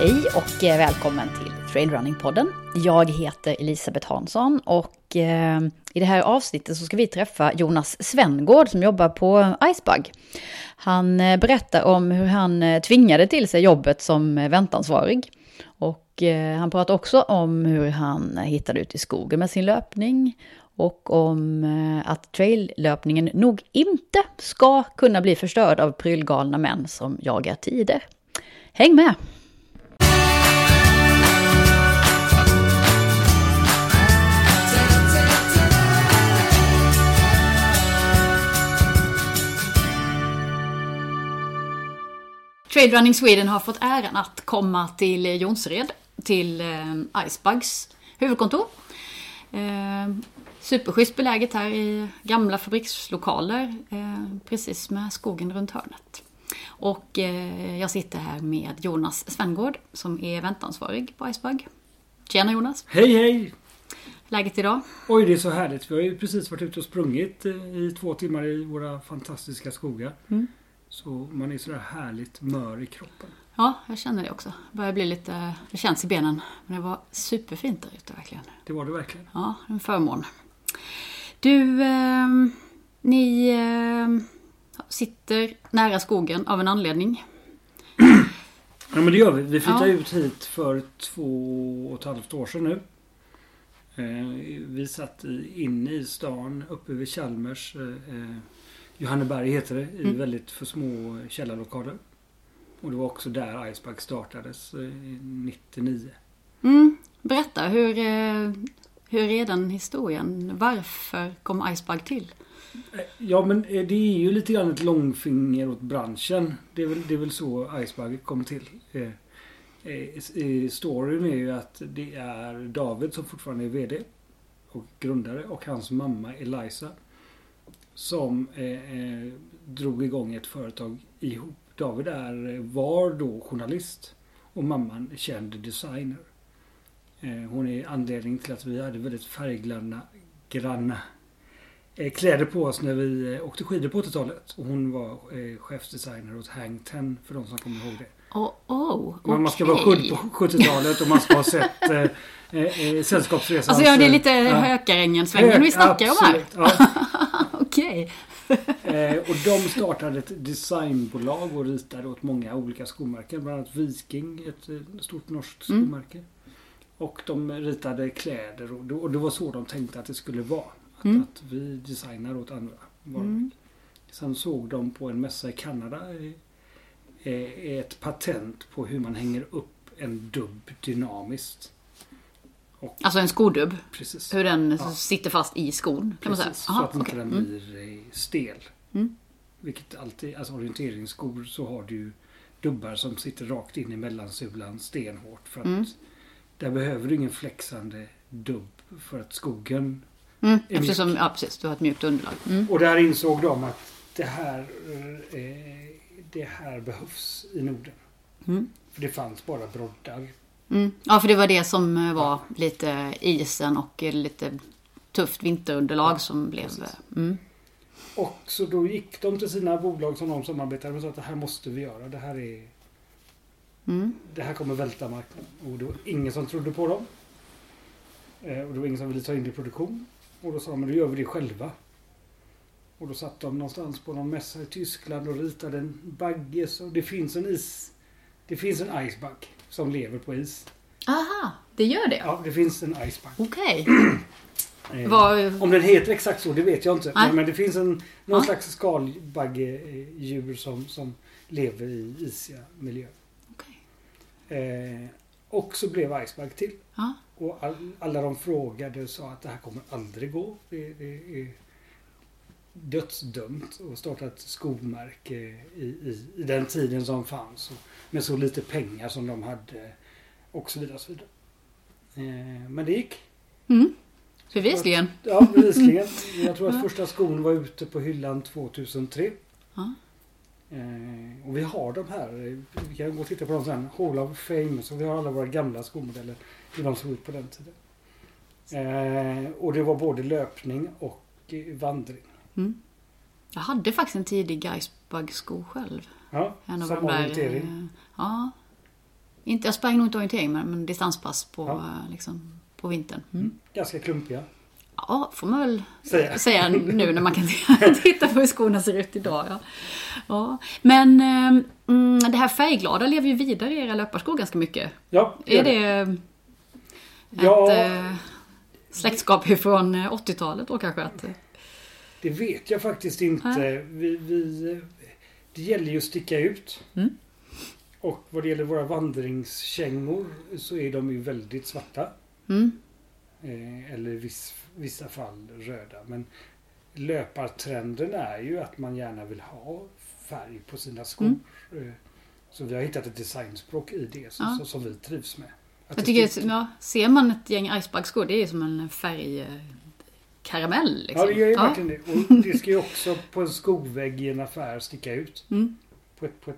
Hej och eh, välkommen till Trailrunning-podden. Jag heter Elisabeth Hansson och eh, i det här avsnittet så ska vi träffa Jonas Svengård som jobbar på Icebug. Han eh, berättar om hur han eh, tvingade till sig jobbet som eh, väntansvarig. Och eh, han pratar också om hur han hittade ut i skogen med sin löpning och om att traillöpningen nog inte ska kunna bli förstörd av prylgalna män som jagar tider. Häng med! Trade Running Sweden har fått äran att komma till Jonsered, till eh, Icebugs huvudkontor. Eh, superschysst beläget här i gamla fabrikslokaler, eh, precis med skogen runt hörnet. Och jag sitter här med Jonas Svengård som är eventansvarig på Icebug. Tjena Jonas! Hej hej! Läget idag? Oj, det är så härligt. Vi har ju precis varit ute och sprungit i två timmar i våra fantastiska skogar. Mm. Så man är sådär härligt mör i kroppen. Ja, jag känner det också. Det börjar bli lite... Det känns i benen. Men det var superfint där ute verkligen. Det var det verkligen. Ja, en förmån. Du, eh, ni eh, sitter nära skogen av en anledning. Ja, men det gör vi. Vi flyttade Ja. ut hit för två och ett halvt år sedan nu. Eh, Vi satt i- inne i stan uppe vid Chalmers. Eh, eh, Johanneberg heter det. I Mm. väldigt för små källarlokaler. Och det var också där Icebug startades eh, 99. Mm, berätta, hur, eh, hur är den historien? Varför kom Icebug till? Ja men eh, det är ju lite grann ett långfinger åt branschen. Det är väl, det är väl så Icebug kom till. Eh, eh, eh, storyn är ju att det är David som fortfarande är VD och grundare och hans mamma Eliza som eh, eh, drog igång ett företag ihop. David är, eh, var då journalist och mamman känd designer. Eh, hon är anledningen till att vi hade väldigt färggranna granna eh, kläder på oss när vi eh, åkte skidor på 80-talet. Och hon var eh, chefsdesigner åt Hang Ten för de som kommer ihåg det. Oh, oh, Men man ska vara född på 70-talet och man ska ha sett eh, eh, eh, Sällskapsresan. Alltså ja, det är lite Hökarängen-svängen vi snackar om här. Ja. Okej. Eh, och de startade ett designbolag och ritade åt många olika skomärken. Bland annat Viking, ett eh, stort norskt Mm. skomärke. Och de ritade kläder och, det- och det var så de tänkte att det skulle vara. Att, Mm. att vi designar åt andra. varumärken. Mm. Sen såg de på en mässa i Kanada eh, eh, ett patent på hur man hänger upp en dubb dynamiskt. Alltså en skodubb. Precis. Hur den Ja. sitter fast i skon kan man säga. Precis, så Aha, att inte okej. den Mm. blir eh, stel. Mm. Vilket alltid, alltså orienteringsskor så har du dubbar som sitter rakt in i mellansulan stenhårt. För att Mm. där behöver du ingen flexande dubb för att skogen... Mm. är Eftersom, ja precis, du har ett mjukt underlag. Mm. Och där insåg de att det här, eh, det här behövs i Norden. Mm. För det fanns bara broddar. Mm. Ja, för det var det som eh, var lite isen och eh, lite tufft vinterunderlag Ja, som blev... precis. Mm. Och så då gick de till sina bolag som de samarbetade med och sa att det här måste vi göra. Det här är Mm. det här kommer välta marknaden. Och det var ingen som trodde på dem. Eh, och det var ingen som ville ta in det i produktion. Och då sa de, men då gör vi det själva. Och då satt de någonstans på någon mässa i Tyskland och ritade en bagge. Så det finns en is. Det finns en icebug som lever på is. Aha, det gör det? Ja, det finns en icebug. Okej. Eh, Vad- Om den heter exakt så, det vet jag inte. Men, men det finns en, någon Ja. slags skalbagge-djur som, som lever i isiga miljöer. Okej. Eh, och så blev Icebug till. Ja. Och all, alla de frågade sa att det här kommer aldrig gå. Det, det är dödsdömt att starta ett skomärke i, i, i den tiden som fanns. Och med så lite pengar som de hade. Och så vidare. Och så vidare. Eh, men det gick. Mm. Bevisligen. Ja, bevisligen. Jag tror att första skon var ute på hyllan 2003. Ja. Eh, och vi har de här. Vi kan gå och titta på dem sen. Hall of Fame. Så vi har alla våra gamla skomodeller. Hur de såg ut på den tiden. Eh, och det var både löpning och eh, vandring. Mm. Jag hade faktiskt en tidig Icebug-sko själv. Ja, En av samma de där, orientering. eh, Ja. Inte, jag sprang nog inte orientering men, men distanspass på, Ja. eh, liksom, på vintern. Mm. Ganska klumpiga. Ja, får man väl Säga. säga nu när man kan titta på hur skorna ser ut idag. Ja. Ja. Men eh, mm, det här färgglada lever ju vidare i era löparskor ganska mycket. Ja, Är gör det ett Ja. eh, släktskap från eh, 80-talet då kanske? Att, eh, Det vet jag faktiskt inte. Vi, vi, det gäller ju att sticka ut. Mm. Och vad det gäller våra vandringskängor så är de ju väldigt svarta. mm, Eh, eller i viss, vissa fall röda. Men löpartrenden är ju att man gärna vill ha färg på sina skor. Mm. Eh, Så vi har hittat ett designspråk i det så, Ja. som vi trivs med. Att jag tycker, sticker- ja, ser man ett gäng Icebag-skor, det är som en färg... Karamell liksom. Ja, det gör ju verkligen det. Och det ska ju också på en skovägg i en affär sticka ut. Mm. på ett, på ett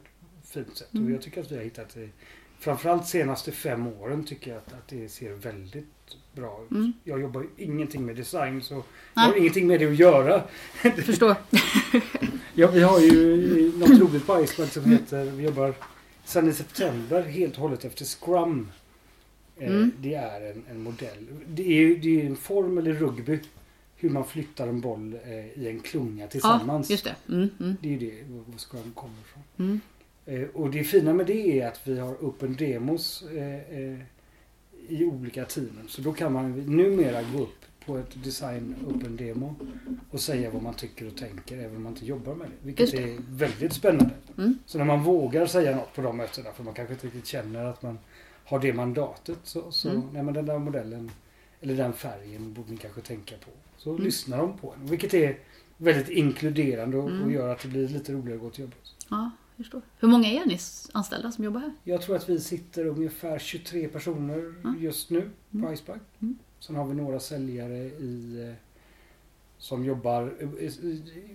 fint sätt. Mm. Och jag tycker att vi har hittat det. Framförallt senaste fem åren tycker jag att, att det ser väldigt bra ut. Mm. Jag jobbar ju ingenting med design så jag Nej. har ingenting med det att göra. Förstår. Ja, vi har ju något roligt på Iceberg som heter, vi jobbar sedan i september helt och hållet efter Scrum. Eh, Mm. Det är en, en modell. Det är ju det är en formel i rugby. Hur man flyttar en boll eh, i en klunga Ja, tillsammans. just det. Mm, mm, Det är ju det var Scrum kommer ifrån. mm. Eh, och det fina med det är att vi har open demos eh, i olika teamen. Så då kan man numera gå upp på ett design open demo och säga vad man tycker och tänker även om man inte jobbar med det. Vilket det. är väldigt spännande. Mm. Så när man vågar säga något på de mötena för man kanske inte riktigt känner att man har det mandatet så, så Mm. nej men den där modellen eller den färgen borde ni kanske tänka på. Så Mm. lyssnar de på en. Vilket är väldigt inkluderande och, Mm. och gör att det blir lite roligare att gå till jobbet. Ja, jag förstår. Hur många är ni anställda som jobbar här? Jag tror att vi sitter ungefär 23 personer Ja. just nu på Mm. Iceberg. Mm. Sen har vi några säljare i eh, som jobbar, eh,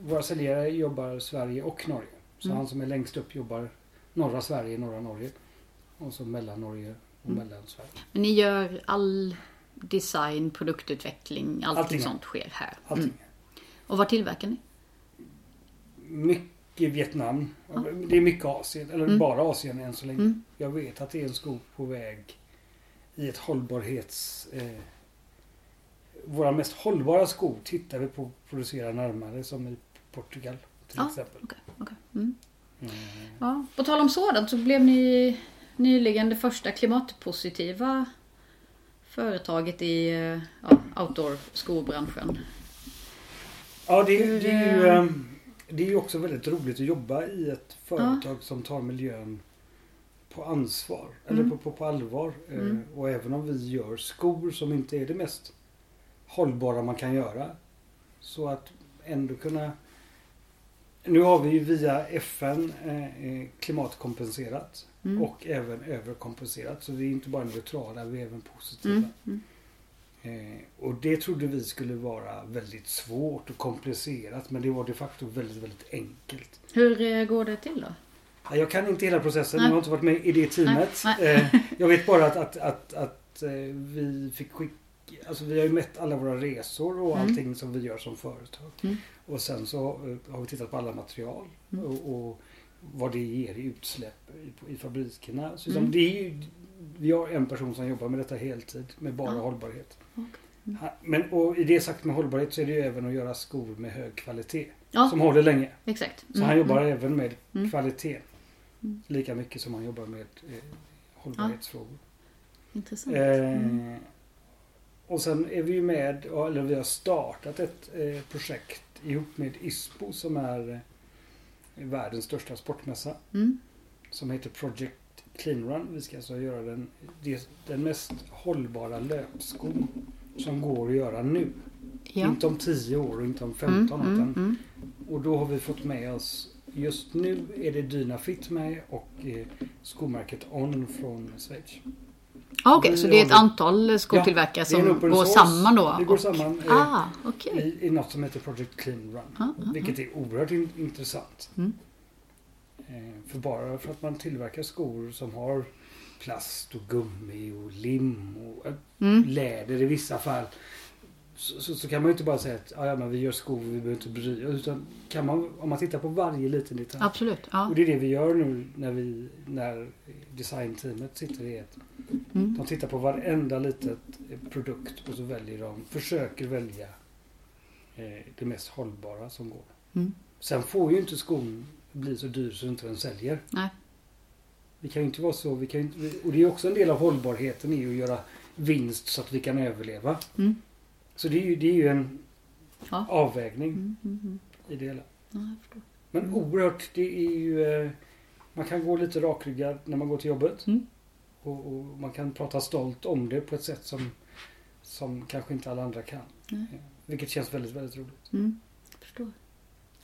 våra säljare jobbar Sverige och Norge. Så Mm. han som är längst upp jobbar norra Sverige, norra Norge. Och så mellan Norge och Mm. mellan Sverige. Men ni gör all design, produktutveckling, allting, Allting. sånt sker här. Mm. Och vad tillverkar ni? Mycket Vietnam. Ja. Det är mycket Asien, eller Mm. bara Asien än så länge. Mm. Jag vet att det är en sko på väg i ett hållbarhets... Eh, våra mest hållbara skor tittar vi på att producera närmare som i Portugal till Ja. exempel. Okej, okej. Mm. Mm. Ja. På tal om sådant så blev ni nyligen det första klimatpositiva företaget i eh, ja, outdoor-skobranschen. Ja, det, Hur, det är ju eh, ehm, det är ju också väldigt roligt att jobba i ett företag som tar miljön på ansvar. Eller Mm. på, på, på allvar. Eh, Mm. Och även om vi gör skor som inte är det mest hållbara man kan göra. Så att ändå kunna... Nu har vi ju via FN klimatkompenserat. Mm. Och även överkompenserat. Så vi är inte bara neutrala, vi är även positiva. Mm. Mm. Eh, och det trodde vi skulle vara väldigt svårt och komplicerat. Men det var de facto väldigt, väldigt enkelt. Hur eh, går det till då? Ja, Jag kan inte hela processen, Nej. jag har inte varit med i det teamet. Nej, nej. Eh, Jag vet bara att, att, att, att eh, vi fick skicka... Alltså vi har ju mätt alla våra resor och Mm. allting som vi gör som företag. Mm. Och sen så har vi tittat på alla material Mm. och, och vad det ger i utsläpp i, i fabrikerna. Så Mm. som det är ju, vi har en person som jobbar med detta heltid med bara Ja. hållbarhet. Okej. Mm. Men, och i det sagt med hållbarhet så är det ju även att göra skor med hög kvalitet. Ja, Som håller länge. exakt. Så han jobbar även med Mm. kvalitet. Mm. Lika mycket som han jobbar med eh, hållbarhetsfrågor. Intressant. Eh, Mm. Och sen är vi ju med, eller vi har startat ett eh, projekt ihop med ISPO som är eh, världens största sportmässa. Mm. Som heter Project Clean Run. Vi ska alltså göra den, den mest hållbara löpskon som går att göra nu. Ja. Inte om 10 år och inte om Mm, 15 mm, utan mm. och då har vi fått med oss Just nu är det Dynafit med och eh, skomärket On från Schweiz. Ah, Okej, Vi så det är ett antal skotillverkare det en som går source. samman då? Vi går och- samman eh, Ah, okej. i, i något som heter Project Clean Run. Ah, ah, Vilket är oerhört in, intressant. Mm. Eh, för bara för att man tillverkar skor som har plast och gummi och lim och eh, Mm. läder i vissa fall. Så, så, så kan man ju inte bara säga att "Ah, ja, men vi gör skor, vi behöver inte bry oss. Utan kan man, om man tittar på varje liten detalj. Absolut. Ja. Och det är det vi gör nu när, vi, när designteamet sitter i ett. Mm. De tittar på varenda litet produkt och så väljer de, försöker välja eh, det mest hållbara som går. Mm. Sen får ju inte skon bli så dyr så inte den säljer. Nej. Vi kan ju inte vara så, vi kan ju inte, och det är också en del av hållbarheten i att göra vinst så att vi kan överleva. Mm. Så det är ju, det är ju en Ja. avvägning Mm, mm, mm. i det hela. Ja. Men Mm. oerhört, det är ju... eh, Man kan gå lite rakryggad när man går till jobbet. Mm. Och, och man kan prata stolt om det på ett sätt som, som kanske inte alla andra kan. Vilket känns väldigt, väldigt roligt. Mm. Förstår.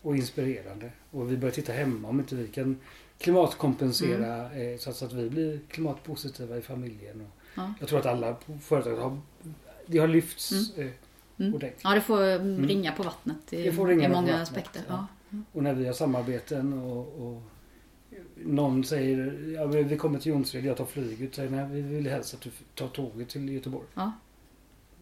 Och inspirerande. Och vi börjar titta hemma om inte vi kan klimatkompensera eh, så, att, så att vi blir klimatpositiva i familjen. Och Ja. Jag tror att alla på företaget har, det har lyfts eh, Mm. ordentligt. Ja, det får mm, Mm. ringa på vattnet i, i många aspekter. ja. Ja. Och när vi har samarbeten och, och någon säger ja, vi kommer till Jonsered, jag tar flyget. Säger, nej, vi vill helst att du tar tåget till Göteborg. Ja.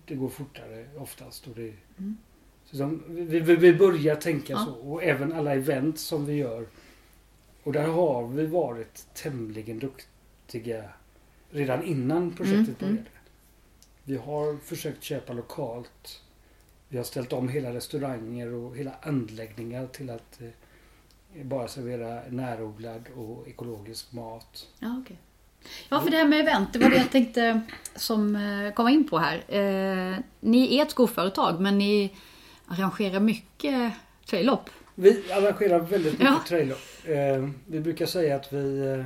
Det går fortare oftast. Och det, Mm. så vi, vi, vi börjar tänka Ja. så. Och även alla event som vi gör. Och där har vi varit tämligen duktiga redan innan projektet Mm, mm. Vi har försökt köpa lokalt. Vi har ställt om hela restauranger och hela anläggningar till att eh, bara servera närodlad och ekologisk mat. Ja, okej. Ja, för det här med event, det var det jag tänkte som eh, komma in på här. Eh, ni är ett skoföretag, men ni arrangerar mycket trail-up. Vi arrangerar väldigt mycket Ja. trailer. Eh, vi brukar säga att vi eh,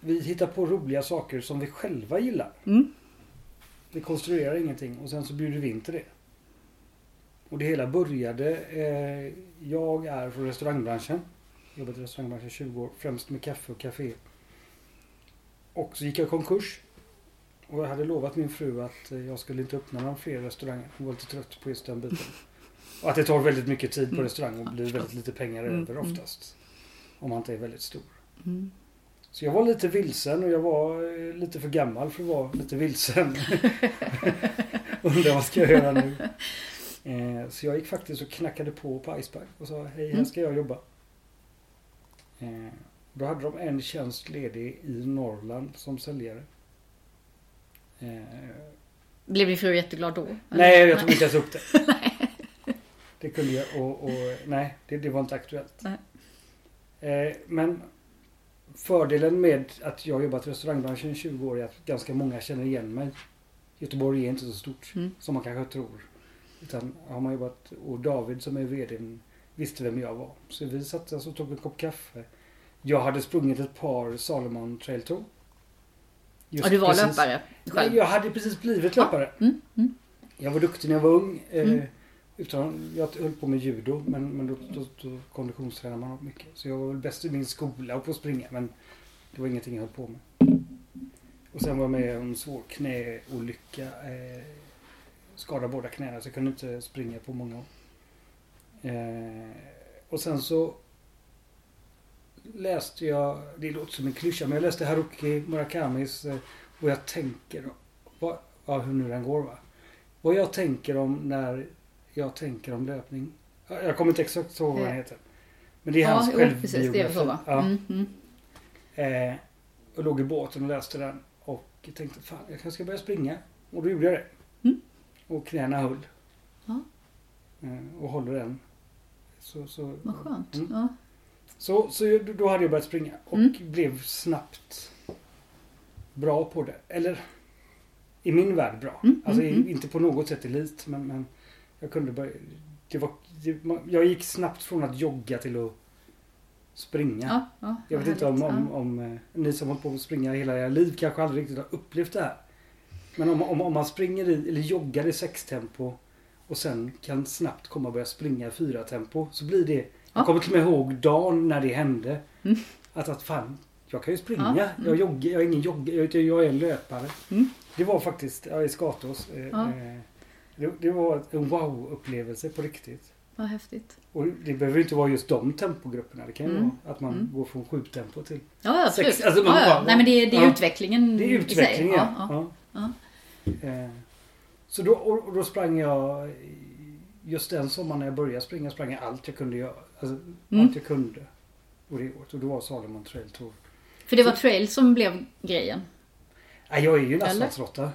vi hittar på roliga saker som vi själva gillar. Mm. Vi konstruerar ingenting och sen så bjuder vi in till det. Och det hela började, eh, jag är från restaurangbranschen. Jobbat i restaurangbranschen i 20 år, främst med kaffe och café. Och så gick jag i konkurs. Och jag hade lovat min fru att eh, jag skulle inte öppna några fler restauranger. Hon var lite trött på just den biten. Och att det tar väldigt mycket tid på Mm. restaurang och blir väldigt lite pengar Mm, över mm. oftast. Om man inte är väldigt stor. Så jag var lite vilsen och jag var eh, lite för gammal för att vara lite vilsen. Undrar vad ska jag göra nu? Eh, så jag gick faktiskt och knackade på på Iceberg och sa hej här Mm. ska jag jobba. Eh, då hade de en tjänst ledig i Norrland som säljare. Eh, Blev din fru jätteglad då? eller? nej, jag tog inte ens upp det. Det kunde jag och, och nej, det, det var inte aktuellt. Men fördelen med att jag har jobbat i restaurangbranschen i 20 år är att ganska många känner igen mig. Göteborg är inte så stort Mm. som man kanske tror. Utan har man jobbat, och David som är VD visste vem jag var. Så vi satt och tog en kopp kaffe. Jag hade sprungit ett par Salomon Trail Tour. Just Ja, du var precis- löpare Nej, själv? jag hade precis blivit löpare. Mm. Mm. Jag var duktig när jag var ung. Eh, Mm utan, jag höll på med judo men, men då, då, då konditionstränar man mycket. Så jag var väl bäst i min skola och på att springa men det var ingenting jag höll på med. Och sen var jag med om en svår knäolycka. Eh, skadade båda knäna så jag kunde inte springa på många år. Eh, och sen så läste jag, det låter som en klyscha, men jag läste Haruki Murakamis eh, Och jag tänker, vad, ja, hur nu den går va. Vad jag tänker om när jag tänker om löpning. Ja, Jag kommer inte exakt ihåg vad den heter. Men det är hans ja, jo, precis. Det är så va? Ja. Mm, mm. Eh, och låg i båten och läste den. Och tänkte, fan jag kanske ska börja springa. Och då gjorde jag det. Mm. Och knäna höll. Ja. Eh, och håller den. Så, så, Vad skönt. Mm. Ja. Så, så då hade jag börjat springa. Och Mm. blev snabbt bra på det. Eller i min värld bra. Mm, Alltså inte på något sätt elit. Men, men jag kunde börja. Det var, det, jag gick snabbt från att jogga till att springa. Ja, ja, Jag vet inte om, härligt. om, om eh, ni som har hållit på att springa hela era liv kanske aldrig riktigt har upplevt det här. Men om, om, om man springer i, eller joggar i sextempo och sen kan snabbt komma och börja springa i fyra tempo så blir det... Ja. Jag kommer till och med ihåg dagen när det hände. Mm. Att, att fan, jag kan ju springa. Ja, mm. Jag, joggar, jag är ingen joggare, jag, jag är en löpare. Mm. Det var faktiskt, ja, i Skatås. Eh, eh, det, det var en wow-upplevelse på riktigt. Vad häftigt. Och det behöver inte vara just de tempogrupperna. Det kan ju Mm. vara att man Mm. går från sju tempo till Ja, absolut. Sex- alltså man ja, ja. bara- Nej, men det är, det är ja. utvecklingen Det är i sig. utveckling, ja. Ja, ja. ja. Eh, Så då, och, och då sprang jag Just den sommaren när jag började springa sprang jag allt jag kunde göra. Alltså, Mm. Allt jag kunde. Och det året. Och då var Salomon Trail Tour. För det var trail som blev grejen. Nej, jag är ju en asfaltsråtta.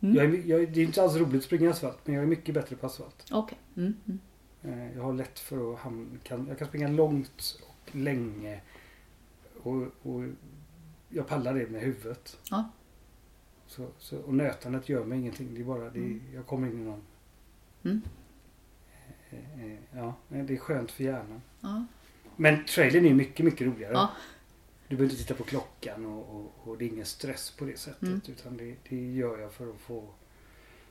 Mm. Jag är, jag, det är inte alls roligt att springa asfalt. Men jag är mycket bättre på asfalt. okej. Mm. Mm. Eh, Jag har lätt för att hamna, kan, jag kan springa långt och länge. Och, och jag pallar det med huvudet. Ja. Så, så, och nötandet gör mig ingenting. Det är bara, det, jag kommer in i någon... Mm. Eh, eh, Ja, det är skönt för hjärnan. Ja. Men trailern är mycket, mycket roligare. Ja. Du behöver inte titta på klockan och, och, och det är ingen stress på det sättet. Mm. Utan det, det gör jag för att få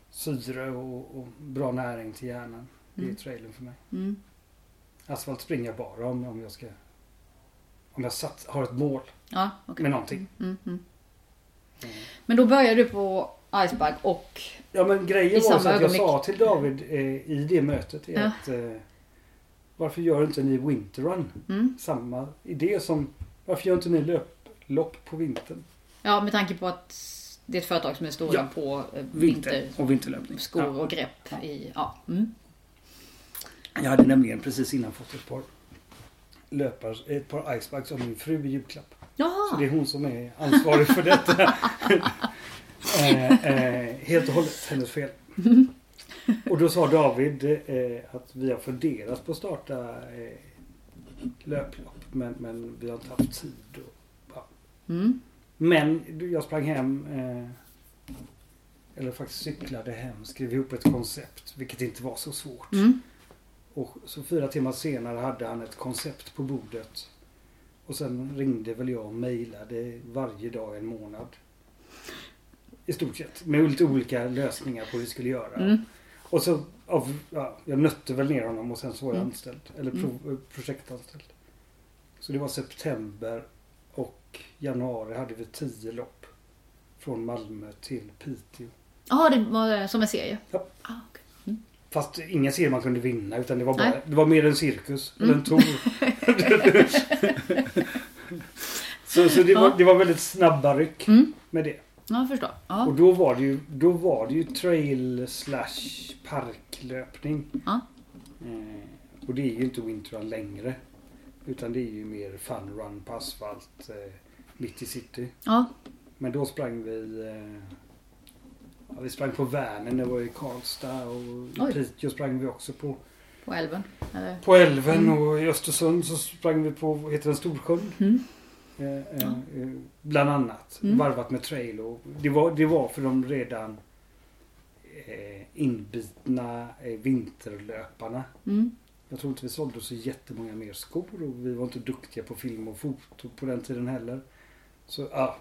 syre och, och bra näring till hjärnan. Det är Mm. trailern för mig. Mm. Asfalt springer jag bara om, om jag ska... Om jag satt, har ett mål Ja, okej. med någonting. Mm. Mm. Mm. Men då började du på Icebag och... Ja men grejen var så att jag sa till David eh, i det mötet är Ja. att eh, Varför gör inte ni Winterrun? Mm. Samma idé som Varför gör inte ni löplopp på vintern? Ja, med tanke på att det är ett företag som är stora Ja. på eh, vinter, och vinterlöpning. skor Ja. och grepp i... Ja. Mm. Jag hade nämligen precis innan fått ett par löpar, ett par icebags av min fru i julklapp. Så Jaha. det är hon som är ansvarig för detta. eh, eh, helt och hållet hennes fel. Och då sa David eh, att vi har funderat på att starta eh, löplopp. Men, men vi har inte haft tid. Och, ja. Mm. Men jag sprang hem. Eh, eller faktiskt cyklade hem. Skrev ihop ett koncept. Vilket inte var så svårt. Mm. Och så fyra timmar senare hade han ett koncept på bordet. Och sen ringde väl jag och mejlade varje dag en månad. I stort sett. Med lite olika lösningar på hur vi skulle göra. Mm. Och så, av, ja, jag nötte väl ner honom och sen så var jag Mm. anställd. Eller pro, eh, projektanställd. Så det var september och januari hade vi tio lopp. Från Malmö till Piteå. Jaha, det var som en serie? Ja. Ah, okej. Fast ingen serie man kunde vinna utan det var, bara, Nej. det var mer en cirkus. Mm. En tour. så så det, var, Ja. det var väldigt snabba ryck Mm. med det. Ja, jag förstår. Och Ja. då var det ju, då var det ju trail slash parklöpning. Ja. Eh, och det är ju inte winterrun längre. Utan det är ju mer fun run på asfalt eh, mitt i city. ja. Men då sprang vi eh, ja, Vi sprang på Vänern, det var i Karlstad och i Oj. Piteå sprang vi också på. På älven? Eller? På älven Mm. och i Östersund så sprang vi på, vad heter den, Storsjön? Mm. Eh, eh, eh, bland annat. Mm. Varvat med trail och det var, det var för de redan eh, inbitna eh, vinterlöparna. Mm. Jag tror inte vi sålde så jättemånga mer skor och vi var inte duktiga på film och foto på den tiden heller. Så ja.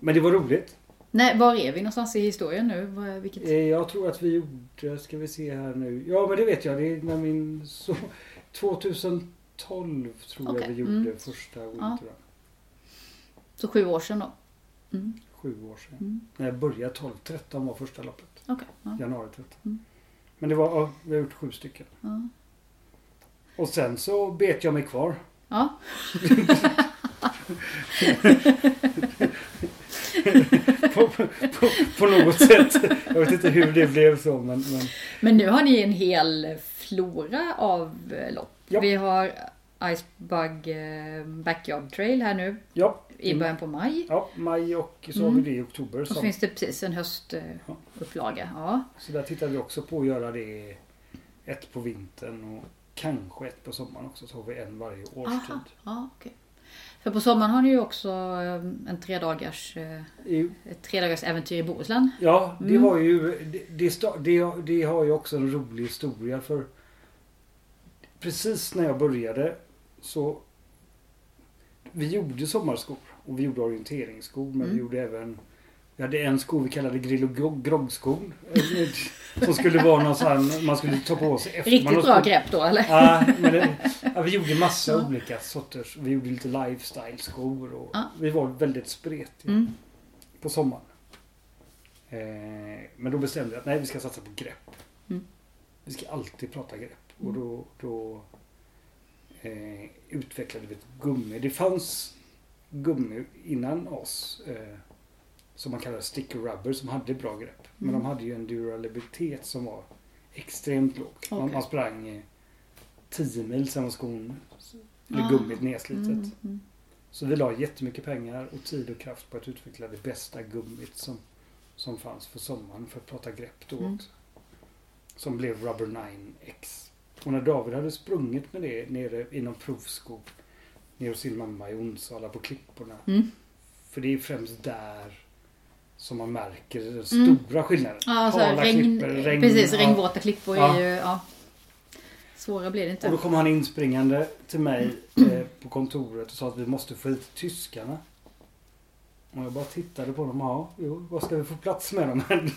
Men det var roligt. Nej, var är vi någonstans i historien nu? Vilket... Eh, Jag tror att vi gjorde, ska vi se här nu. Ja men det vet jag. Det är när min så, 2012 tror Okej, jag vi gjorde mm. första vintern. Så sju år sedan då? Mm. Sju år sedan. Mm. När jag började 12, 13 var första loppet. Okej. Ja. Januari 13. Mm. Men det var, ja, vi har gjort sju stycken. Ja. Och sen så bet jag mig kvar. ja. på, på, på, på något sätt. Jag vet inte hur det blev så men, men Men nu har ni en hel flora av lopp. Ja. Vi har Icebug eh, Backyard Trail här nu ja. i början på maj. Ja, maj och så Mm. har vi det i oktober. Och så Så, finns det precis en höstupplaga. Ja. så där tittar vi också på att göra det ett på vintern och kanske ett på sommaren också. Så har vi en varje årstid. Aha. Ja, okej. För på sommaren har ni ju också eh, en tredagars, eh, I, ett tredagars äventyr i Bohuslän. Ja, det Mm. var ju... Det, det, det, har ju också en rolig historia för precis när jag började så vi gjorde sommarskor och vi gjorde orienteringsskor men vi Mm. gjorde även vi hade en sko vi kallade grill och grogg- groggskon. eh, Som skulle vara någon sån man skulle ta på sig efter Riktigt bra grepp då eller? Ja, men det, ja, vi gjorde massa Ja. olika sorters. Vi gjorde lite lifestyle-skor och Ja. vi var väldigt spretiga Mm. på sommaren. Eh, men då bestämde jag att nej, vi ska satsa på grepp. Mm. Vi ska alltid prata grepp. Och då, då eh, utvecklade vi ett gummi. Det fanns gummi innan oss. Eh, som man kallar sticker rubber som hade bra grepp. Men Mm. de hade ju en durabilitet som var extremt låg. Man, Okej. man sprang eh, 10 mil sen var skon, eller Ah. gummit nedslitet. Mm, mm. Så vi la jättemycket pengar och tid och kraft på att utveckla det bästa gummit som, som fanns för sommaren för att prata grepp då Mm. också. Som blev Rubber 9X. Och när David hade sprungit med det nere i någon provskog nere hos sin mamma i Onsala på klipporna. Mm. För det är främst där som man märker den Mm. stora skillnaden. Ja, så Hala regn, klippor, regn, precis. ja. Regnvåta klippor Ja. är ju... Ja. Svårare blir det Och då inte. kom han inspringande till mig eh, på kontoret och sa att vi måste få hit tyskarna. Och jag bara tittade på dem. Ja, jo, vad ska vi få plats med dem?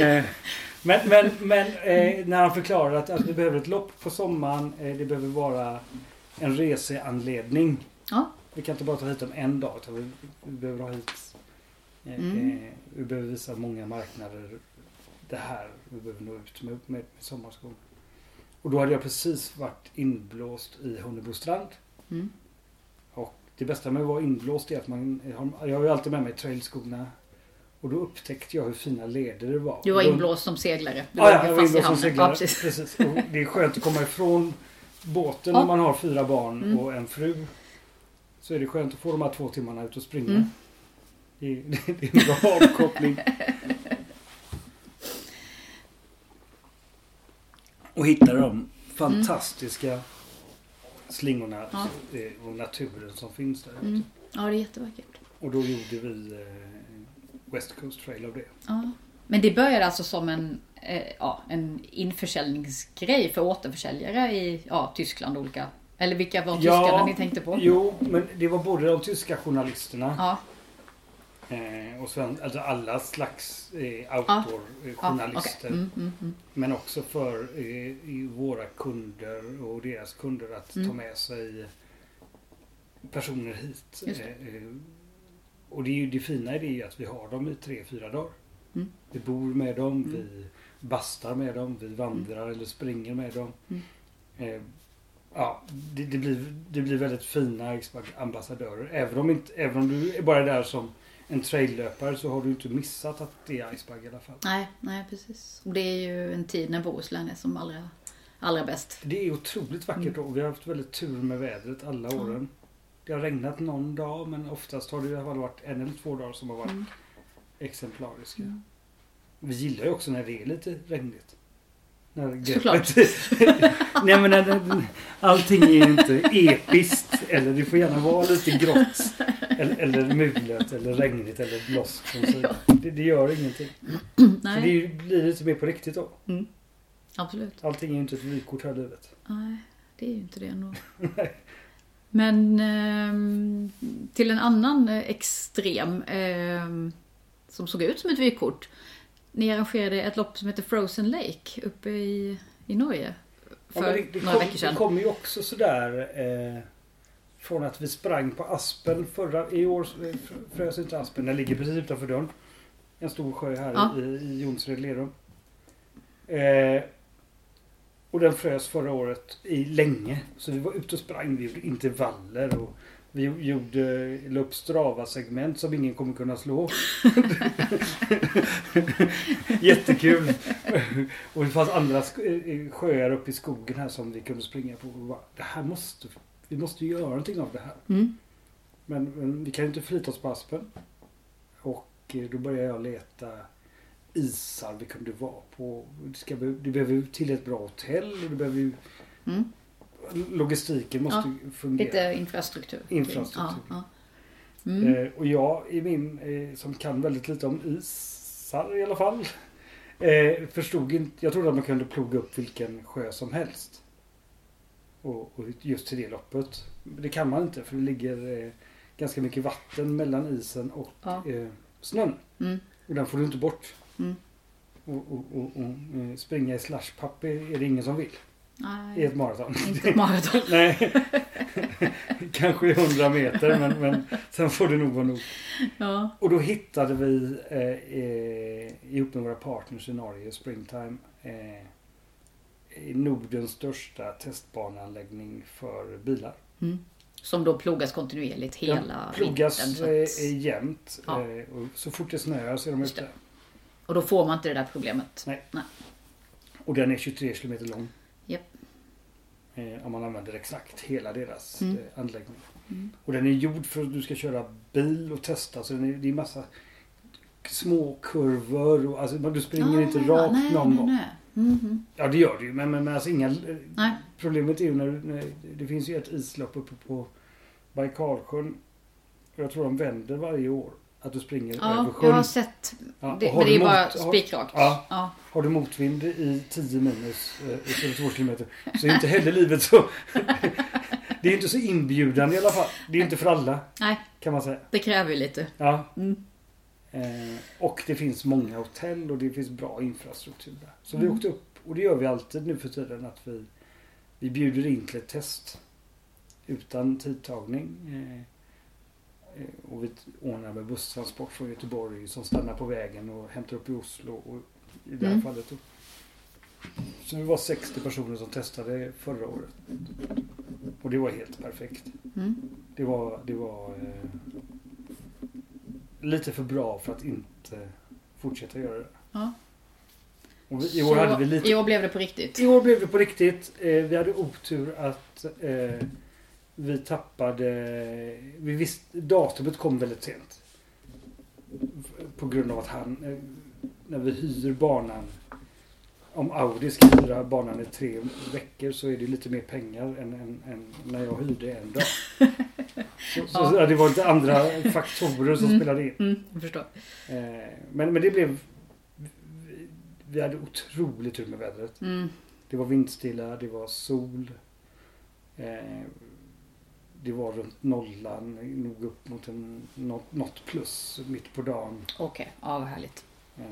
Eh, men men, men eh, när han förklarade att, att vi behöver ett lopp på sommaren. Eh, det behöver vara en reseanledning. Ja. Vi kan inte bara ta hit dem en dag. Utan vi, vi behöver ha hit... Eh, Mm. eh, vi behöver visa många marknader. Det här vi behöver nå ut med, med, med sommarskon. Och då hade jag precis varit inblåst i Hunnebostrand. Mm. Och det bästa med att vara inblåst är att man... Jag har ju alltid med mig trailskorna. Och då upptäckte jag hur fina leder det var. Du var inblåst som seglare. Du Ja, ja, jag var inblåst som seglare. Ja, precis. precis. Det är skönt att komma ifrån båten Ja. när man har fyra barn Mm. och en fru. Så är det skönt att få de här två timmarna ut och springa. Mm. Det, är, det är en bra avkoppling. Och hitta de fantastiska slingorna Ja. eh, och naturen som finns där. Mm. Ja, det är jättevackert. Och då gjorde vi eh, West Coast Trail av det. Ja. Men det började alltså som en, eh, ja, en införsäljningsgrej för återförsäljare i ja, Tyskland och olika... Eller vilka var tyskarna ni tänkte på? Jo, men det var både de tyska journalisterna Ja, eh, och sven, alltså alla slags eh, ja, outdoor-journalister. okej. mm, mm, mm. Men också för eh, våra kunder och deras kunder att Mm. ta med sig personer hit. Det. Eh, eh, och det, är ju, det fina i det är att vi har dem i tre, fyra dagar. Mm. Vi bor med dem, Mm. vi bastar med dem, vi vandrar eller springer med dem. Mm. Ja, det, det, blir, det blir väldigt fina ambassadörer. Även om, inte, även om du är bara där som en traillöpare så har du inte missat att det är Icebag i alla fall. Nej, nej precis. Och det är ju en tid när Bohuslän är som allra, allra bäst. Det är otroligt vackert Mm. och vi har haft väldigt tur med vädret alla åren. Det har regnat någon dag men oftast har det i alla fall varit en eller två dagar som har varit Mm. exemplariska. Mm. Vi gillar ju också när det är lite regnigt. Såklart. Nej men när, allting är inte episkt. Eller det får gärna vara lite grått. Eller, eller mulet eller regnigt eller blåst. sidan. Det, det gör ingenting. Det Nej, ju- blir lite mer på riktigt då. absolut. Allting är ju inte ett vykort här i livet. Nej, det är ju inte det ändå. Men ehm, till en annan eh, extrem ehm, som såg ut som ett vykort. Ni arrangerade ett lopp som heter Frozen Lake uppe i, i Norge. Ja, För men det, det, några kom, veckor det sedan. kommer ju också sådär eh, från att vi sprang på Aspen förra... I år frös inte Aspen. Den ligger precis utanför dörren. En stor sjö här Ja. i, i Jonsered Lerum. Eh, och den frös förra året i länge. Så vi var ute och sprang. Vi gjorde intervaller och vi gjorde, la upp Strava-segment som ingen kommer kunna slå. Jättekul. och det fanns andra eh, sjöar uppe i skogen här som vi kunde springa på. Bara, det här måste, vi måste ju göra någonting av det här. Mm. Men, men vi kan ju inte förlita oss på Aspen. Och eh, då började jag leta isar vi kunde vara på. Det, ska, det behöver till ett bra hotell och det behöver Mm. Logistiken måste Ja, fungera. Lite infrastruktur. Infrastruktur. Ja, ja. Mm. Eh, och jag i min, eh, som kan väldigt lite om isar i alla fall. Eh, förstod inte, jag trodde att man kunde ploga upp vilken sjö som helst. Och, och just till det loppet. Det kan man inte för det ligger ganska mycket vatten mellan isen och snön. Mm. Och den får du inte bort. Mm. Och, och, och, och springa i slashpapp är det ingen som vill. I Nej, ett maraton. inte ett maraton. Nej. Kanske i 100 meter men, men sen får det nog vara nog. Ja. Och då hittade vi eh, eh, ihop med våra partners i Norge, Springtime, eh, i Nordens största testbaneanläggning för bilar. Mm. Som då plogas kontinuerligt hela plogas vintern. Så eh, att, eh, jämt. Ja. eh, Och så fort det snöar så är de ute. och då får man inte det där problemet. Nej. Nej. Och den är 23 kilometer lång. Eh, om man använder exakt hela deras Mm. eh, anläggning. Mm. Och den är gjord för att du ska köra bil och testa. Så den är, det är massa små kurvor. Och, alltså, du springer inte Ah, rakt nej, någon nej, gång. nej. Mhm. Ja det gör du ju. Men, men, men alltså inga... eh, Nej. Problemet är ju när, när det finns ju ett islopp uppe på Baikalsjön. Jag tror de vänder varje år. Att du springer över Ja, sjön. jag har sett. Ja, Det, har men det är bara spikrakt. Ja. Ja. Har du motvind i 10 minus eh, i 32 kilometer så är inte heller livet så... det är inte så inbjudande i alla fall. Det är inte för alla Nej, kan man säga. det kräver ju lite. Ja. Mm. Eh, och det finns många hotell och det finns bra infrastruktur där. Så vi Mm. åkte upp och det gör vi alltid nu för tiden att vi, vi bjuder in till ett test. Utan tidtagning. Eh, och vi ordnar med busstransport från Göteborg som stannar på vägen och hämtar upp i Oslo. Och I det här Mm. fallet. Så vi var 60 personer som testade förra året. Och det var helt perfekt. Mm. Det var, det var eh, lite för bra för att inte fortsätta göra det. Ja. Och vi, I år hade vi lite... I år blev det på riktigt. I år blev det på riktigt. Eh, vi hade otur att eh, vi tappade... Vi visste, datumet kom väldigt sent. På grund av att han... Eh, när vi hyr banan... Om Audi ska hyra banan i tre veckor så är det lite mer pengar än, än, än när jag hyrde en dag. Så, så, Ja. Det var lite andra faktorer som Mm. spelade in. Mm. Eh, men, men det blev... Vi, vi hade otroligt tur med vädret. Mm. Det var vindstilla, det var sol. Eh, det var runt nollan, nog upp mot en, något, något plus mitt på dagen. Okej, ja vad härligt. Eh,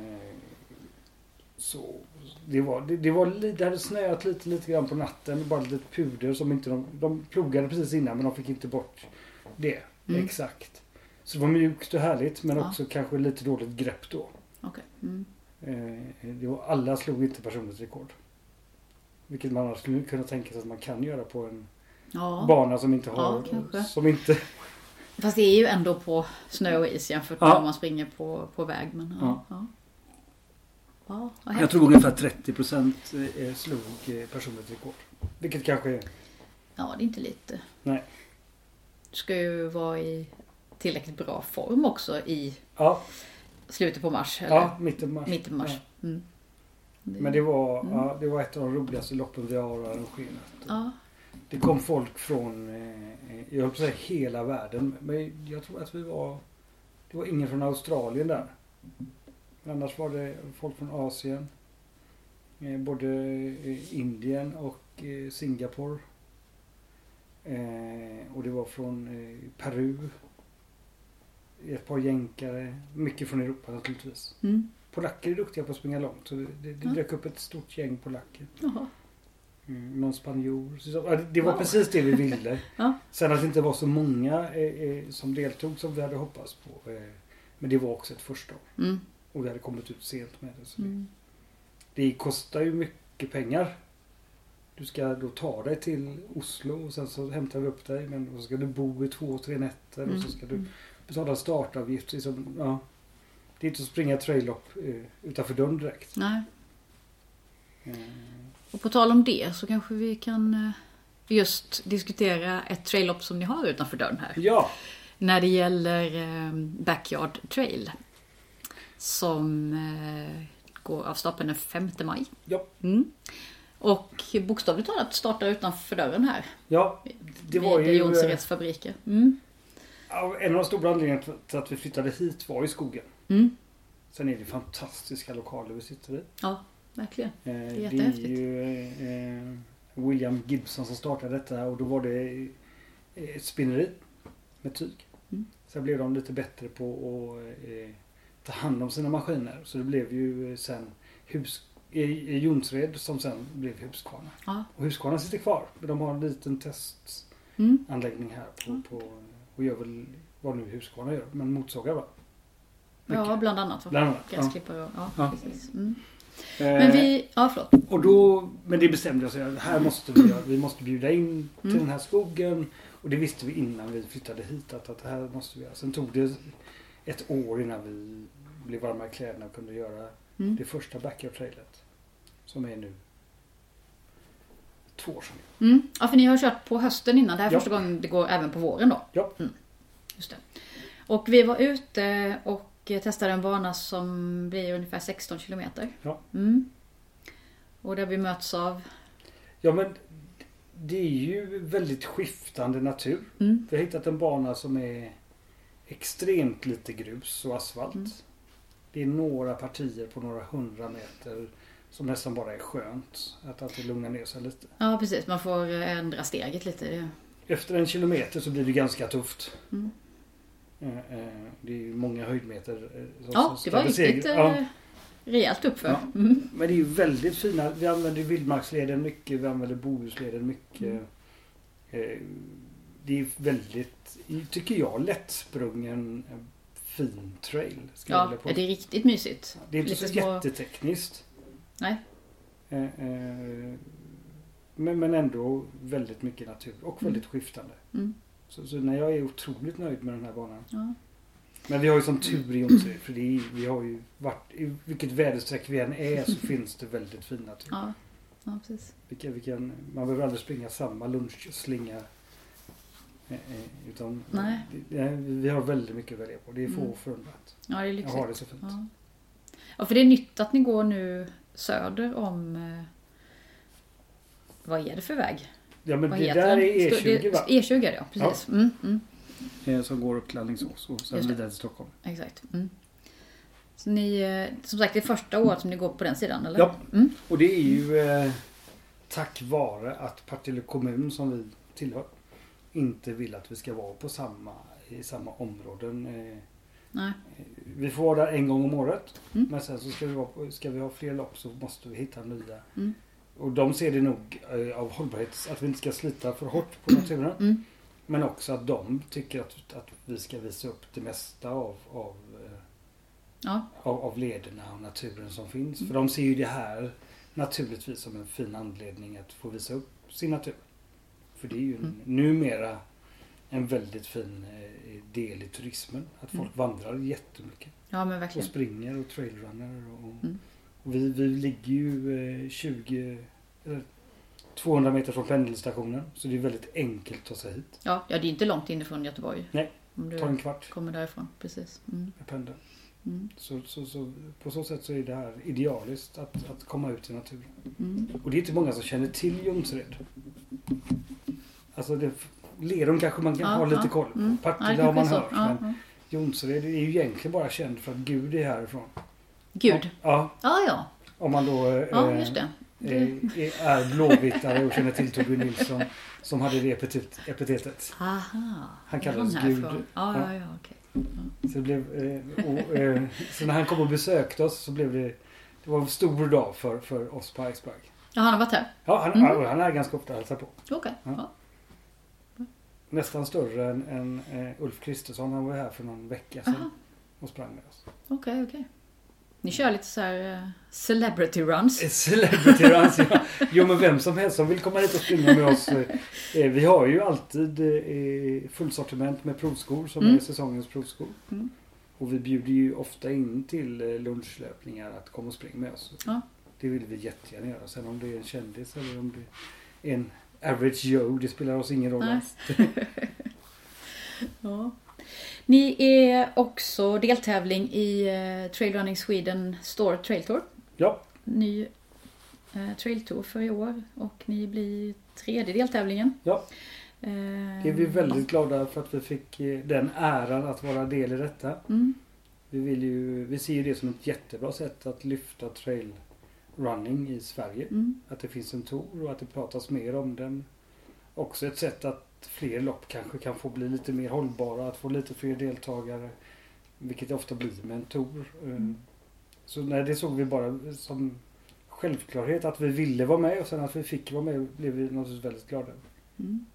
så det var, det, det var det hade snöat lite, lite grann på natten. Bara lite puder som inte de, de plogade precis innan men de fick inte bort det Mm. exakt. Så det var mjukt och härligt men Ja. också kanske lite dåligt grepp då. Okej. Mm. Eh, det var, alla slog inte personligt rekord. Vilket man annars skulle kunna tänka sig att man kan göra på en Ja. bana som inte har... Ja, som inte... Fast det är ju ändå på snö och is jämfört med Ja. om man springer på, på väg. Men, ja. Ja. Ja, Jag tror ungefär 30 procent slog eh, personligt rekord. Vilket kanske är... ja, det är inte lite. Nej. Du ska ju vara i tillräckligt bra form också i Ja, slutet på mars. Eller ja mitten mars. mitten mars. Ja. Mm. Men det var, Mm. ja, det var ett av de roligaste loppen vi har arrangerat. Ja. Det kom folk från, eh, jag höll på att säga hela världen. Men jag tror att vi var, det var ingen från Australien där. Men annars var det folk från Asien. Eh, både eh, Indien och Singapore. Och det var från Peru. Ett par jänkare. Mycket från Europa naturligtvis. Mm. Polacker är duktiga på att springa långt. Så det, det, det Ja. dök upp ett stort gäng polacker. Jaha. Mm, någon spanjor. Det- det var Wow. precis det vi ville. Ja. Sen att det inte var så många eh, eh, som deltog som vi hade hoppats på. Eh, men det var också ett första år. Mm. Och vi hade kommit ut sent med det. Så det, Mm. det kostar ju mycket pengar. Du ska då ta dig till Oslo och sen så hämtar vi upp dig. Men så ska du bo i två, tre nätter och så ska du Mm. betala startavgift. Liksom, ja. Det är inte att springa trail-lopp eh, utanför dörren direkt. Nej. Och på tal om det så kanske vi kan eh, just diskutera ett trail-lopp som ni har utanför dörren här. ja, När det gäller eh, Backyard Trail. Som eh, går av stapeln den 5 maj. Ja. Mm. Och bokstavligt talat startar utanför dörren här. ja, det var ju... Jonsereds fabriker. Mm. En av de stora anledningarna till- att vi flyttade hit var i skogen. Mm. Sen är det fantastiska lokaler vi sitter i. Ja, verkligen. Eh, är det jättehäftigt. är ju eh, William Gibson som startade detta och då var det eh, ett spinneri med tyg. Mm. Sen blev de lite bättre på att ta hand om sina maskiner. Så det blev ju sen hus, i, Jonsered som sen blev Husqvarna. Ja. Och Husqvarna sitter kvar. De har en liten testanläggning Mm. här på, på, och gör väl vad nu Husqvarna gör. Men motsågar va? ja, Mycket. bland annat. Bland annat. Ja. Gräsklippare och... Ja, Ja. precis. Mm. Eh, Men vi... Ja, förlåt. Och då, men det bestämde jag sig. Här måste vi, göra- vi måste bjuda in till Mm. den här skogen. Och det visste vi innan vi flyttade hit att, att det här måste vi göra. Sen tog det ett år innan vi blev varma i kläderna och kunde göra Mm. det första backyard-trailet. Som är nu två år sedan. Mm. Ja, för ni har kört på hösten innan. Det här är Ja. första gången det går även på våren då. Ja. Just det. Och vi var ute och testade en bana som blir ungefär 16 kilometer. Ja. Mm. Och där vi möts av... Ja men det är ju väldigt skiftande natur. Mm. Vi har hittat en bana som är extremt lite grus och asfalt. Mm. Det är några partier på några hundra meter som nästan bara är skönt. Att, det lugnar ner sig lite. Ja, precis. Man får ändra steget lite. Efter en kilometer så blir det ganska tufft. Mm. Eh, eh, Det är ju många höjdmeter. eh, som- Ja, det var riktigt Ja. rejält uppför. Ja. Mm. Men det är ju väldigt fina. Vi använder vildmarksleden mycket. Vi använder Bohusleden mycket. Mm. Det är väldigt, tycker jag, lättsprungen fin trail. Ja, påstå. det är riktigt mysigt. det är inte lite så små- jättetekniskt. Nej. Men, men ändå väldigt mycket natur och väldigt skiftande. Så, så när jag är otroligt nöjd med den här banan. Ja. Men vi har ju som tur i Jonsered för det är, vi har ju varit, i vilket väderstreck vi än är så finns det väldigt fin natur. Ja. ja, precis. Vilka, vilken, man behöver aldrig springa samma lunchslinga. Eh, eh, Utan Nej. Det, vi har väldigt mycket att välja på. Det är få Mm. förunnat. Ja, det är Jag lyxigt. har det så fint. Ja. ja, för det är nytt att ni går nu söder om... eh, Vad är det för väg? Ja men vad det heter där den? är Stå- E20 det- va? E20 är det, ja. Precis. Mm, mm, Eh, Som går upp till Alingsås och sen vidare till Stockholm. exakt. Mm. Så ni, eh, som sagt, det är första året som ni går på den sidan, eller? Ja. Mm. Och det är ju eh, tack vare att Partille kommun som vi tillhör inte vill att vi ska vara på samma, i samma områden. Eh, Nej. vi får vara där en gång om året. Mm. Men sen så ska vi, vara på, ska vi ha fler lopp så måste vi hitta nya. Mm. Och de ser det nog eh, av hållbarhets... Att vi inte ska slita för hårt på naturen. Mm. Men också att de tycker att, att vi ska visa upp det mesta av, av, eh, Ja. av, av lederna och naturen som finns. Mm. För de ser ju det här naturligtvis som en fin anledning att få visa upp sin natur. För det är ju Mm. numera en väldigt fin eh, del i turismen. Att folk Mm. vandrar jättemycket. ja, men Och verkligen. springer och trailrunner. Och, Mm. Vi, vi ligger ju eh, 20, eller 200 meter från pendelstationen. Så det är väldigt enkelt att ta sig hit. Ja, ja, det är inte långt inifrån Göteborg. Nej. Om du Ta en kvart kommer därifrån. Precis. Mm. med pendeln. Mm. Så, så, så, på så sätt så är det här idealiskt att, att komma ut i naturen. Mm. Och det är inte många som känner till Jonsered. Alltså det, Lerum kanske man kan Ja, ha lite ja. koll på. Mm. Partille har man hört. Ja, Men ja. Jonsered är ju egentligen bara känd för att Gud är härifrån. Gud. Ja, Ja, ja. om man då eh, Ja, just det. eh, är blåvittare och känner till Torbjörn Nilsson som hade det epitet, epitetet. Aha. Han kallades? Gud. Ja, Ja. ja, ja, okej. Så, blev, eh, och, eh, så när han kom och besökte oss så blev det det var en stor dag för, för oss på Iceberg. Ja, han har varit här? Ja, han, Mm. han är ganska ofta och hälsar på. Okej. Ja. Ja. Nästan större än, än eh, Ulf Kristersson. Han var här för någon vecka sedan Aha. och sprang med oss. Okej, okej. Ni kör lite så här eh, celebrity runs? Eh, Celebrity runs, ja. Jo men vem som helst som vill komma hit och springa med oss. eh, Vi har ju alltid fullsortiment med provskor som Mm. är säsongens provskor. Mm. Och vi bjuder ju ofta in till lunchlöpningar att komma och springa med oss. Ja. Det vill vi jättegärna göra. Sen om det är en kändis eller om det är en average Joe, det spelar oss ingen roll alls. Ja. Ni är också deltävling i eh, Trail Running Sweden Store Trail Tour. Ja, Ny eh, Trail Tour för i år och ni blir tredje deltävlingen. Ja. Eh, det är vi väldigt glada för att vi fick eh, den äran att vara del i detta. Mm, Vi, vill ju, vi ser ju det som ett jättebra sätt att lyfta trail running i Sverige. mm, Att det finns en tour och att det pratas mer om den. Också ett sätt att fler lopp kanske kan få bli lite mer hållbara, att få lite fler deltagare. Vilket det ofta blir med en tour. Eh, Mm. Så nej, det såg vi bara som självklarhet att vi ville vara med och sen att vi fick vara med blev vi naturligtvis väldigt glada. mm.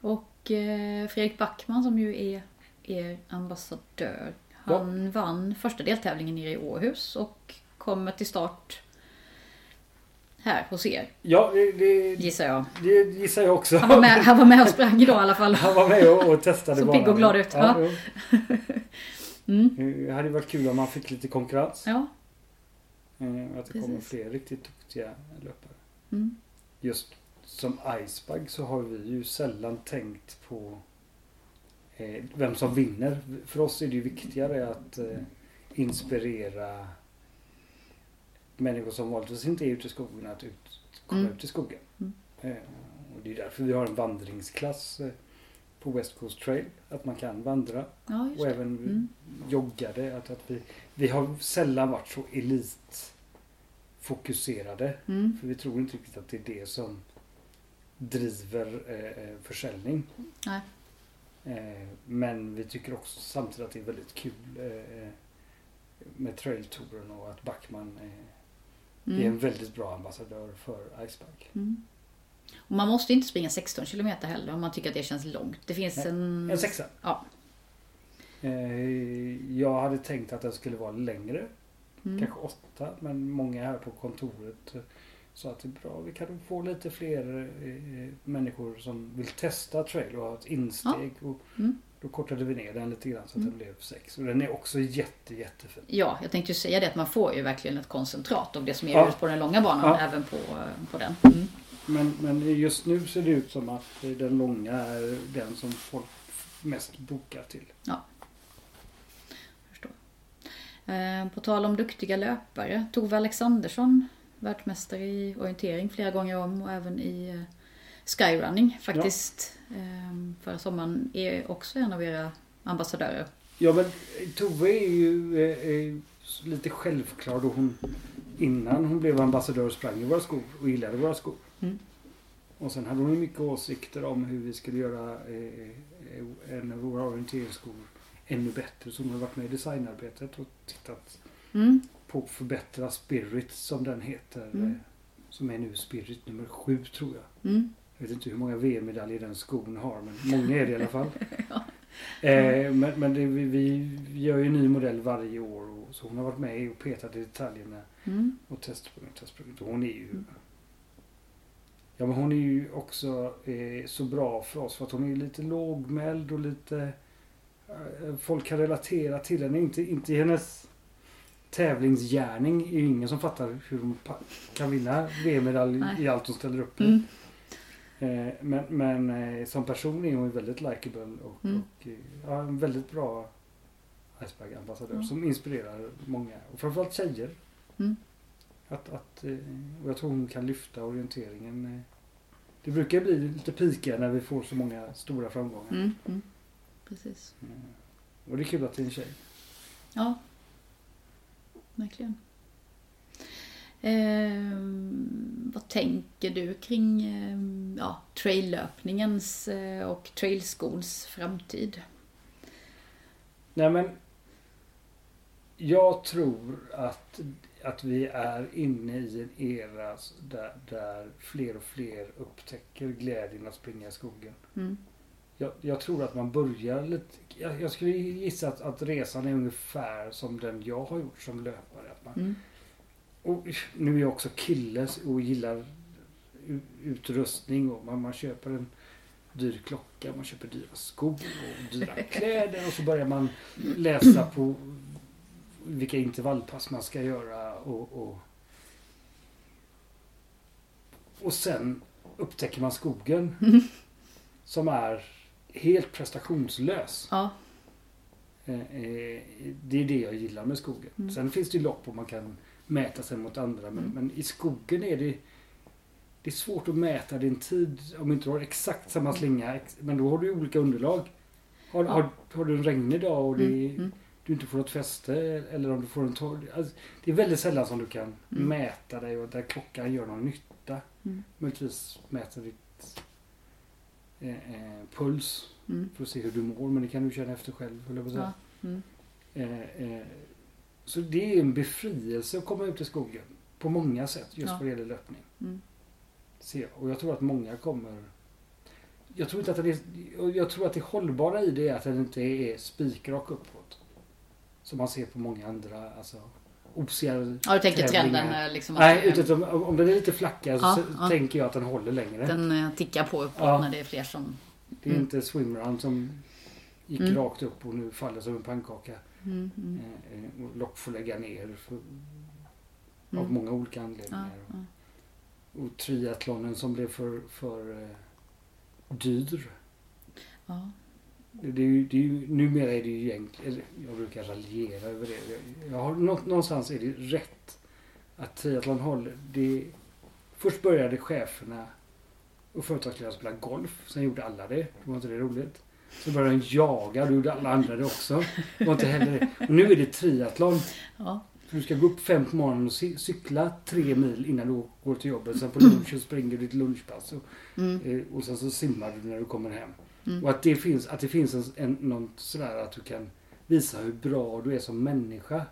Och eh, Fredrik Backman som ju är er ambassadör. Han vann första deltävlingen nere i Åhus och kommer till start här hos er. Ja, det, det, Gissar jag. det gissar jag också. Han var med, han var med och sprang idag i alla fall. Han var med och, och testade Så banan. pigg och glad ut, Ja, ja. Mm. Det hade varit kul om man fick lite konkurrens. Ja. Eh, Att det kommer Precis. fler riktigt duktiga löpare. Mm. Just som Icebug så har vi ju sällan tänkt på eh, vem som vinner. För oss är det ju viktigare att eh, inspirera människor som vanligtvis inte är ute i skogen att ut, komma Mm. ut i skogen. Mm. Eh, och det är därför vi har en vandringsklass eh, på West Coast Trail. Att man kan vandra Ja, och även Mm. joggade. Att, att vi, vi har sällan varit så elitfokuserade. Mm. För vi tror inte riktigt att det är det som driver eh, eh, försäljning. Nej. Eh, men vi tycker också samtidigt att det är väldigt kul eh, med trailtouren och att Backman eh, är en Mm. väldigt bra ambassadör för Icebug. Mm. Och man måste inte springa 16 kilometer heller om man tycker att det känns långt. Det finns Nej, en... En sexa. Ja. Eh, jag hade tänkt att den skulle vara längre, Mm. kanske åtta, men många här på kontoret eh, sa att det är bra, vi kan få lite fler eh, människor som vill testa trail och ha ett insteg. Och Mm. Då kortade vi ner den lite grann så att Mm. den blev sex. Och den är också jätte, jättefin. Ja, jag tänkte ju säga det att man får ju verkligen ett koncentrat av det som Ja. erbjuds på den långa banan Ja. även på, eh, på den. Mm. Men, men just nu ser det ut som att den långa är den som folk mest bokar till. Förstår. Eh, på tal om duktiga löpare. Tove Alexandersson, världsmästare i orientering flera gånger om och även i eh, skyrunning faktiskt. Eh, förra sommaren är också en av era ambassadörer. Ja men Tove är ju eh, eh, lite självklar då hon innan hon blev ambassadör sprang i våra skor och gillade våra skor. Mm. Och sen hade hon ju mycket åsikter om hur vi skulle göra eh, en av våra orienteringsskor ännu bättre. Så hon har varit med i designarbetet och tittat Mm. på Förbättra Spirit som den heter. Mm. Som är nu Spirit nummer sju tror jag. Mm. Jag vet inte hur många VM-medaljer den skon har men många är det i alla fall. Ja. eh, men men det, vi, vi gör ju en ny modell varje år och, så hon har varit med och petat i detaljerna Mm. och testsprungit. Och hon är ju Mm. Ja men hon är ju också eh, så bra för oss för att hon är lite lågmäld och lite eh, Folk kan relatera till henne. Inte, inte hennes tävlingsgärning är ju ingen som fattar hur hon kan vinna VM-medalj i allt hon ställer upp i. Mm. Eh, men men eh, som person är hon väldigt likeable och, Mm. och eh, ja, en väldigt bra Iceberg-ambassadör Mm. som inspirerar många. Och framförallt tjejer. Mm. Att, att, och jag tror hon kan lyfta orienteringen. Det brukar bli lite pika när vi får så många stora framgångar. Mm. Mm. Precis. Och det är kul att det är en tjej. Ja. Verkligen. Ehm, vad tänker du kring ehm, ja, traillöpningens eh, och trailschools framtid? Nej men jag tror att, att vi är inne i en era där, där fler och fler upptäcker glädjen att springa i skogen. Mm. Jag, jag tror att man börjar lite... Jag, jag skulle gissa att, att resan är ungefär som den jag har gjort som löpare. Att man, Mm. Och nu är jag också kille och gillar utrustning och man, man köper en dyr klocka, man köper dyra skor och dyra kläder och så börjar man läsa på vilka intervallpass man ska göra och, och, och sen upptäcker man skogen som är helt prestationslös. Ja. Eh, eh, Det är det jag gillar med skogen. Mm. Sen finns det lopp och man kan mäta sig mot andra. Men, Mm. men i skogen är det det är svårt att mäta din tid om inte du har exakt samma slinga. ex- Men då har du olika underlag. Har, Ja. har, har du en regnig dag och det, Mm. Mm. du inte får ett fäste eller om du får en torr... Alltså, det är väldigt sällan som du kan Mm. mäta dig och där klockan gör någon nytta. Mm. Möjligtvis mäta ditt eh, eh, puls Mm. för att se hur du mår. Men det kan du känna efter själv, höll jag på att säga. Ja. Mm. Eh, eh, så det är en befrielse att komma ut i skogen. På många sätt just Ja. vad gäller löpning. Mm. Ser jag. Och jag tror att många kommer... Jag tror inte att det är... Jag tror att det hållbara i det är att den inte är spikrak uppåt. Som man ser på många andra. Alltså OCR Ja, du tänker trenden eh, liksom. Nej, utan om, om den är lite flackare så Ja, så ja. tänker jag att den håller längre. Den eh, tickar på uppåt Ja. när det är fler som... Det är Mm. inte swimrun som gick Mm. rakt upp och nu faller som en pannkaka. Mm, mm, Eh, eh, lopp får lägga ner för, av mm. många olika Ja, anledningar. ja. Och triathlonen som blev för, för eh, dyr. Ja. Det är ju, det är ju, numera är det ju egentligen, jag brukar raljera över det. Jag, har, nå- någonstans är det rätt att triathlon håller. Det, först började cheferna och företagsledarna spela golf. Sen gjorde alla det. Det var inte det roligt. Så började de jaga. Gjorde alla andra det också. Det var inte heller. Och nu är det triathlon. Ja. För du ska gå upp fem på morgonen och cy- cykla tre mil innan du går till jobbet. Sen på lunchen springer du ditt lunchpass. Och, Mm, eh, och sen så simmar du när du kommer hem. mm. Och att det finns, att det finns en, en, något sådär att du kan visa hur bra du är som människa.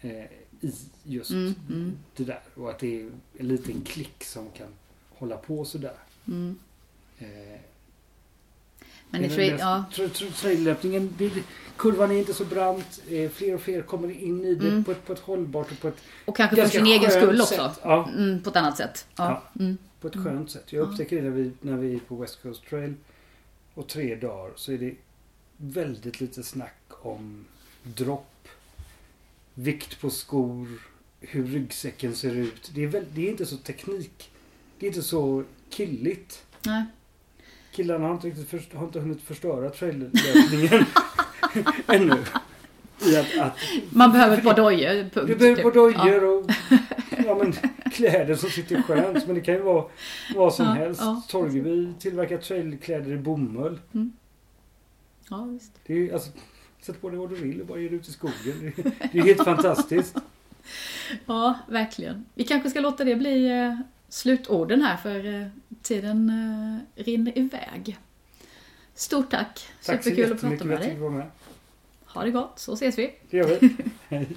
Eh, I just Mm, mm. det där. Och att det är en liten klick som kan hålla på sådär. Mm. Eh, Men det är trail, ja. tra- tra- Traillöpningen, det, det- kurvan är inte så brant. Eh, fler och fler kommer in i det Mm. på, ett, på ett hållbart och på ett, Och kanske för sin egen skull också. sätt. Ja. Mm, på ett annat sätt. Ja. Mm. på ett skönt sätt. Jag Ja. upptäcker det när vi, när vi är på West Coast Trail och tre dagar så är det väldigt lite snack om dropp, vikt på skor, hur ryggsäcken ser ut. Det är, väl, det är inte så teknik. Det är inte så killigt. Nej. Killarna har inte, riktigt först, har inte hunnit förstöra traillöpningen ännu. I att, att Man behöver ett par dojor. punkt, du behöver typ. på dojor och ja, men, kläder som sitter skönt. Men det kan ju vara vad som Ja, helst. ja. Torgeby tillverkar trailkläder i bomull. Ja. ja, visst. Det är, alltså, sätt på dig vad du vill och bara ge dig ut i skogen. Det är, det är helt fantastiskt. Ja, verkligen. Vi kanske ska låta det bli eh, slutorden här för eh, tiden eh, rinner iväg. Stort tack! tack Superkul att prata med dig. Med. Ha det gott så ses vi! Det gör vi! Hej!